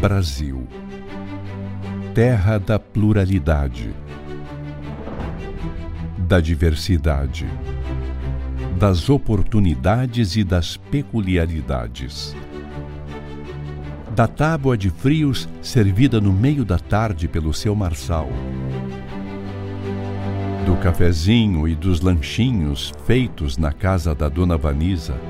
Brasil, terra da pluralidade, da diversidade, das oportunidades e das peculiaridades. Da tábua de frios servida no meio da tarde pelo seu marçal. Do cafezinho e dos lanchinhos feitos na casa da dona Vanisa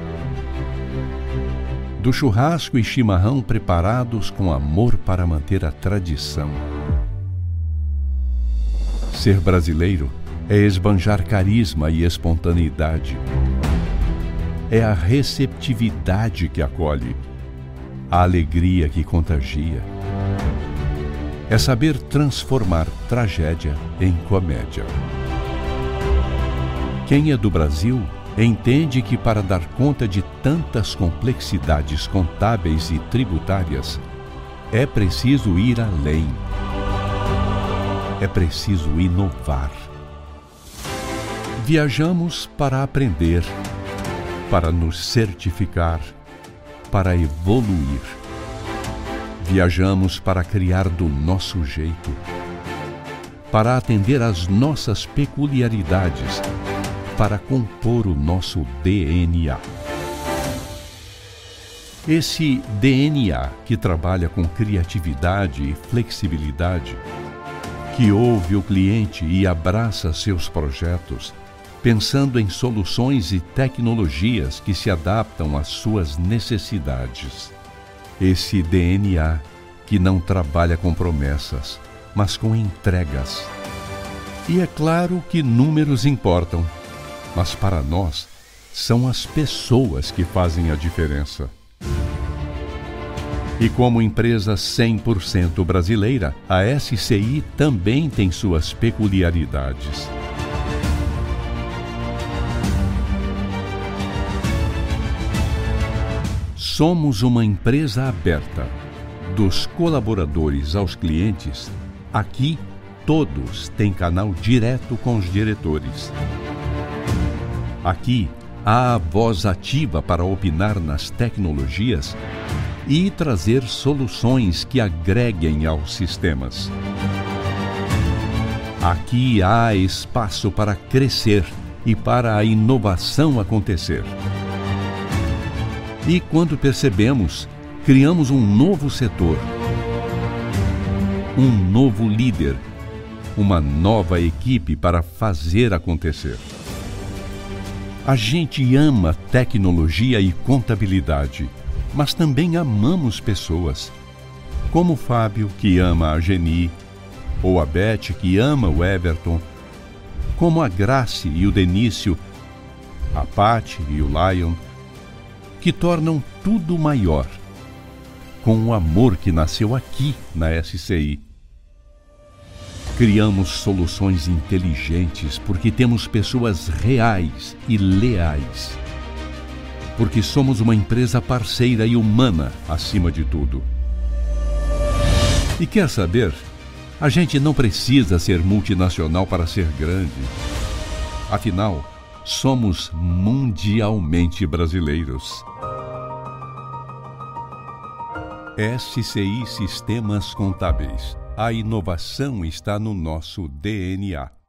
do churrasco e chimarrão preparados com amor para manter a tradição. Ser brasileiro é esbanjar carisma e espontaneidade. É a receptividade que acolhe, a alegria que contagia. É saber transformar tragédia em comédia. Quem é do Brasil entende que para dar conta de tantas complexidades contábeis e tributárias, é preciso ir além. É preciso inovar. Viajamos para aprender, para nos certificar, para evoluir. Viajamos para criar do nosso jeito, para atender às nossas peculiaridades para compor o nosso DNA. Esse DNA que trabalha com criatividade e flexibilidade, que ouve o cliente e abraça seus projetos, pensando em soluções e tecnologias que se adaptam às suas necessidades. Esse DNA que não trabalha com promessas, mas com entregas. E é claro que números importam mas para nós são as pessoas que fazem a diferença. E como empresa 100% brasileira, a SCI também tem suas peculiaridades. Somos uma empresa aberta. Dos colaboradores aos clientes, aqui todos têm canal direto com os diretores. Aqui há a voz ativa para opinar nas tecnologias e trazer soluções que agreguem aos sistemas. Aqui há espaço para crescer e para a inovação acontecer. E quando percebemos, criamos um novo setor, um novo líder, uma nova equipe para fazer acontecer. A gente ama tecnologia e contabilidade, mas também amamos pessoas. Como o Fábio, que ama a Geni, ou a Beth, que ama o Everton, como a Grace e o Denício, a Patty e o Lion, que tornam tudo maior, com o amor que nasceu aqui na SCI. Criamos soluções inteligentes porque temos pessoas reais e leais. Porque somos uma empresa parceira e humana acima de tudo. E quer saber? A gente não precisa ser multinacional para ser grande. Afinal, somos mundialmente brasileiros. SCI Sistemas Contábeis a inovação está no nosso DNA.